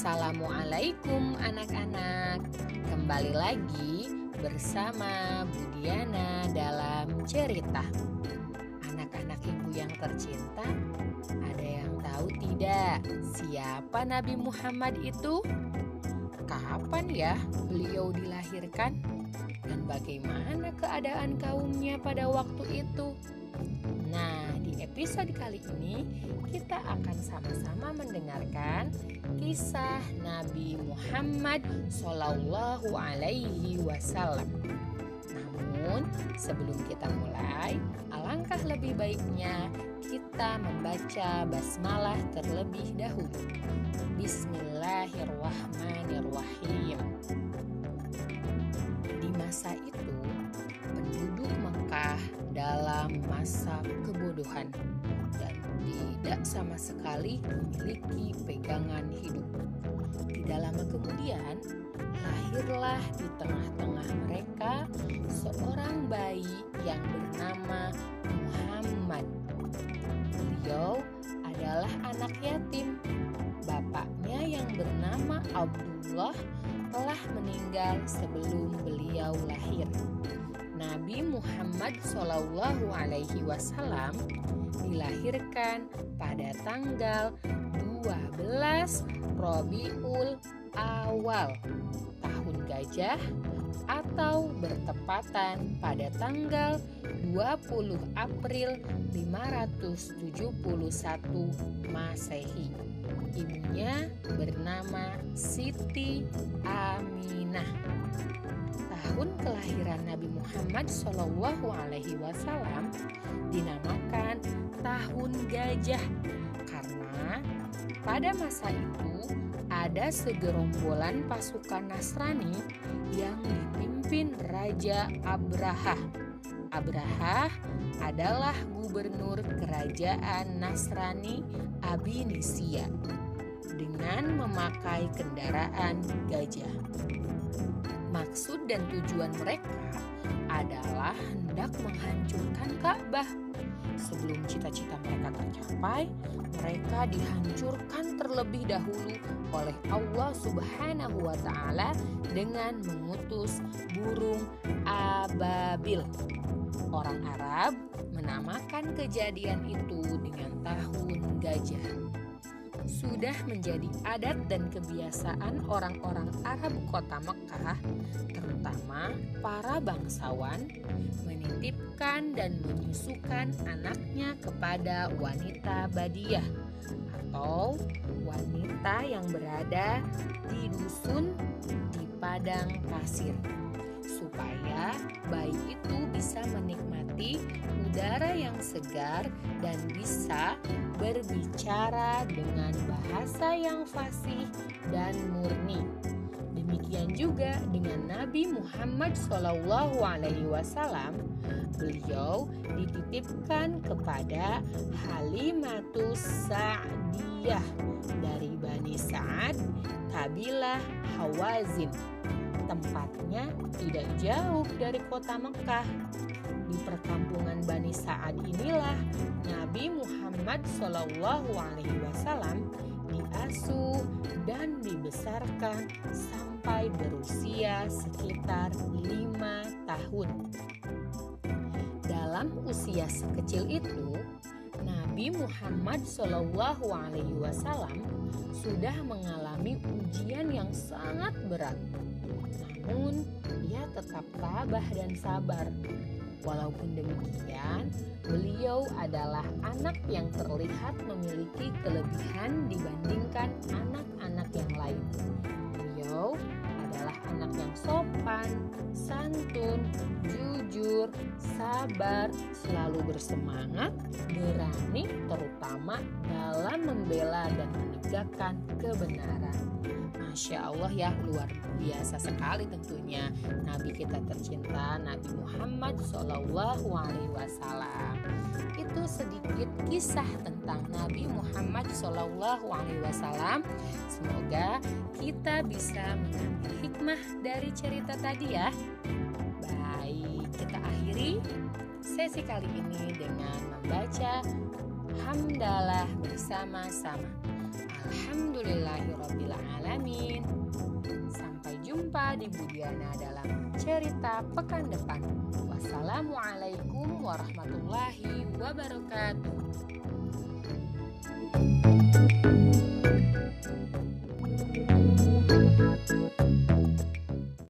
Assalamualaikum anak-anak Kembali lagi bersama Budiana dalam cerita Anak-anak ibu yang tercinta Ada yang tahu tidak siapa Nabi Muhammad itu? Kapan ya beliau dilahirkan? Dan bagaimana keadaan kaumnya pada waktu itu? Nah, di episode kali ini kita akan sama-sama mendengarkan kisah Nabi Muhammad Sallallahu Alaihi Wasallam. Namun, sebelum kita mulai, alangkah lebih baiknya kita membaca basmalah terlebih dahulu. Bismillahirrahmanirrahim. Di masa itu, dalam masa kebodohan dan tidak sama sekali memiliki pegangan hidup. Tidak lama kemudian, lahirlah di tengah-tengah mereka seorang bayi yang bernama Muhammad. Beliau adalah anak yatim. Bapaknya yang bernama Abdullah telah meninggal sebelum beliau lahir. Nabi Muhammad Shallallahu Alaihi Wasallam dilahirkan pada tanggal 12 Robiul Awal tahun gajah atau bertepatan pada tanggal 20 April 571 Masehi. Ibunya bernama Siti Aminah tahun kelahiran Nabi Muhammad Shallallahu Alaihi Wasallam dinamakan tahun gajah karena pada masa itu ada segerombolan pasukan Nasrani yang dipimpin Raja Abraha. Abraha adalah gubernur kerajaan Nasrani Abinisia dengan memakai kendaraan gajah. Maksud dan tujuan mereka adalah hendak menghancurkan Ka'bah. Sebelum cita-cita mereka tercapai, mereka dihancurkan terlebih dahulu oleh Allah Subhanahu wa taala dengan mengutus burung ababil. Orang Arab menamakan kejadian itu dengan tahun gajah sudah menjadi adat dan kebiasaan orang-orang Arab kota Mekah, terutama para bangsawan, menitipkan dan menyusukan anaknya kepada wanita badiah atau wanita yang berada di dusun di padang pasir supaya bayi itu bisa menikmati udara yang segar dan bisa berbicara dengan bahasa yang fasih dan murni. Demikian juga dengan Nabi Muhammad SAW, beliau dititipkan kepada Halimatus Sa'diyah dari Bani Sa'ad, kabilah Hawazin. Tempatnya tidak jauh dari kota Mekah perkampungan Bani Sa'ad inilah Nabi Muhammad Shallallahu Alaihi Wasallam diasuh dan dibesarkan sampai berusia sekitar lima tahun. Dalam usia sekecil itu, Nabi Muhammad Wasallam sudah mengalami ujian yang sangat berat. Namun, ia tetap tabah dan sabar Walaupun demikian, beliau adalah anak yang terlihat memiliki kelebihan dibandingkan anak-anak yang lain. Beliau adalah anak yang sopan, santun, sabar, selalu bersemangat, berani, terutama dalam membela dan menegakkan kebenaran. Masya Allah ya luar biasa sekali tentunya. Nabi kita tercinta Nabi Muhammad Shallallahu Alaihi Wasallam. Itu sedikit kisah tentang Nabi Muhammad Shallallahu Alaihi Wasallam. Semoga kita bisa mengambil hikmah dari cerita tadi ya kita akhiri sesi kali ini dengan membaca hamdalah bersama-sama Alhamdulillahirrabbilalamin Sampai jumpa jumpa di Budiana dalam cerita pekan depan. Wassalamualaikum warahmatullahi wabarakatuh.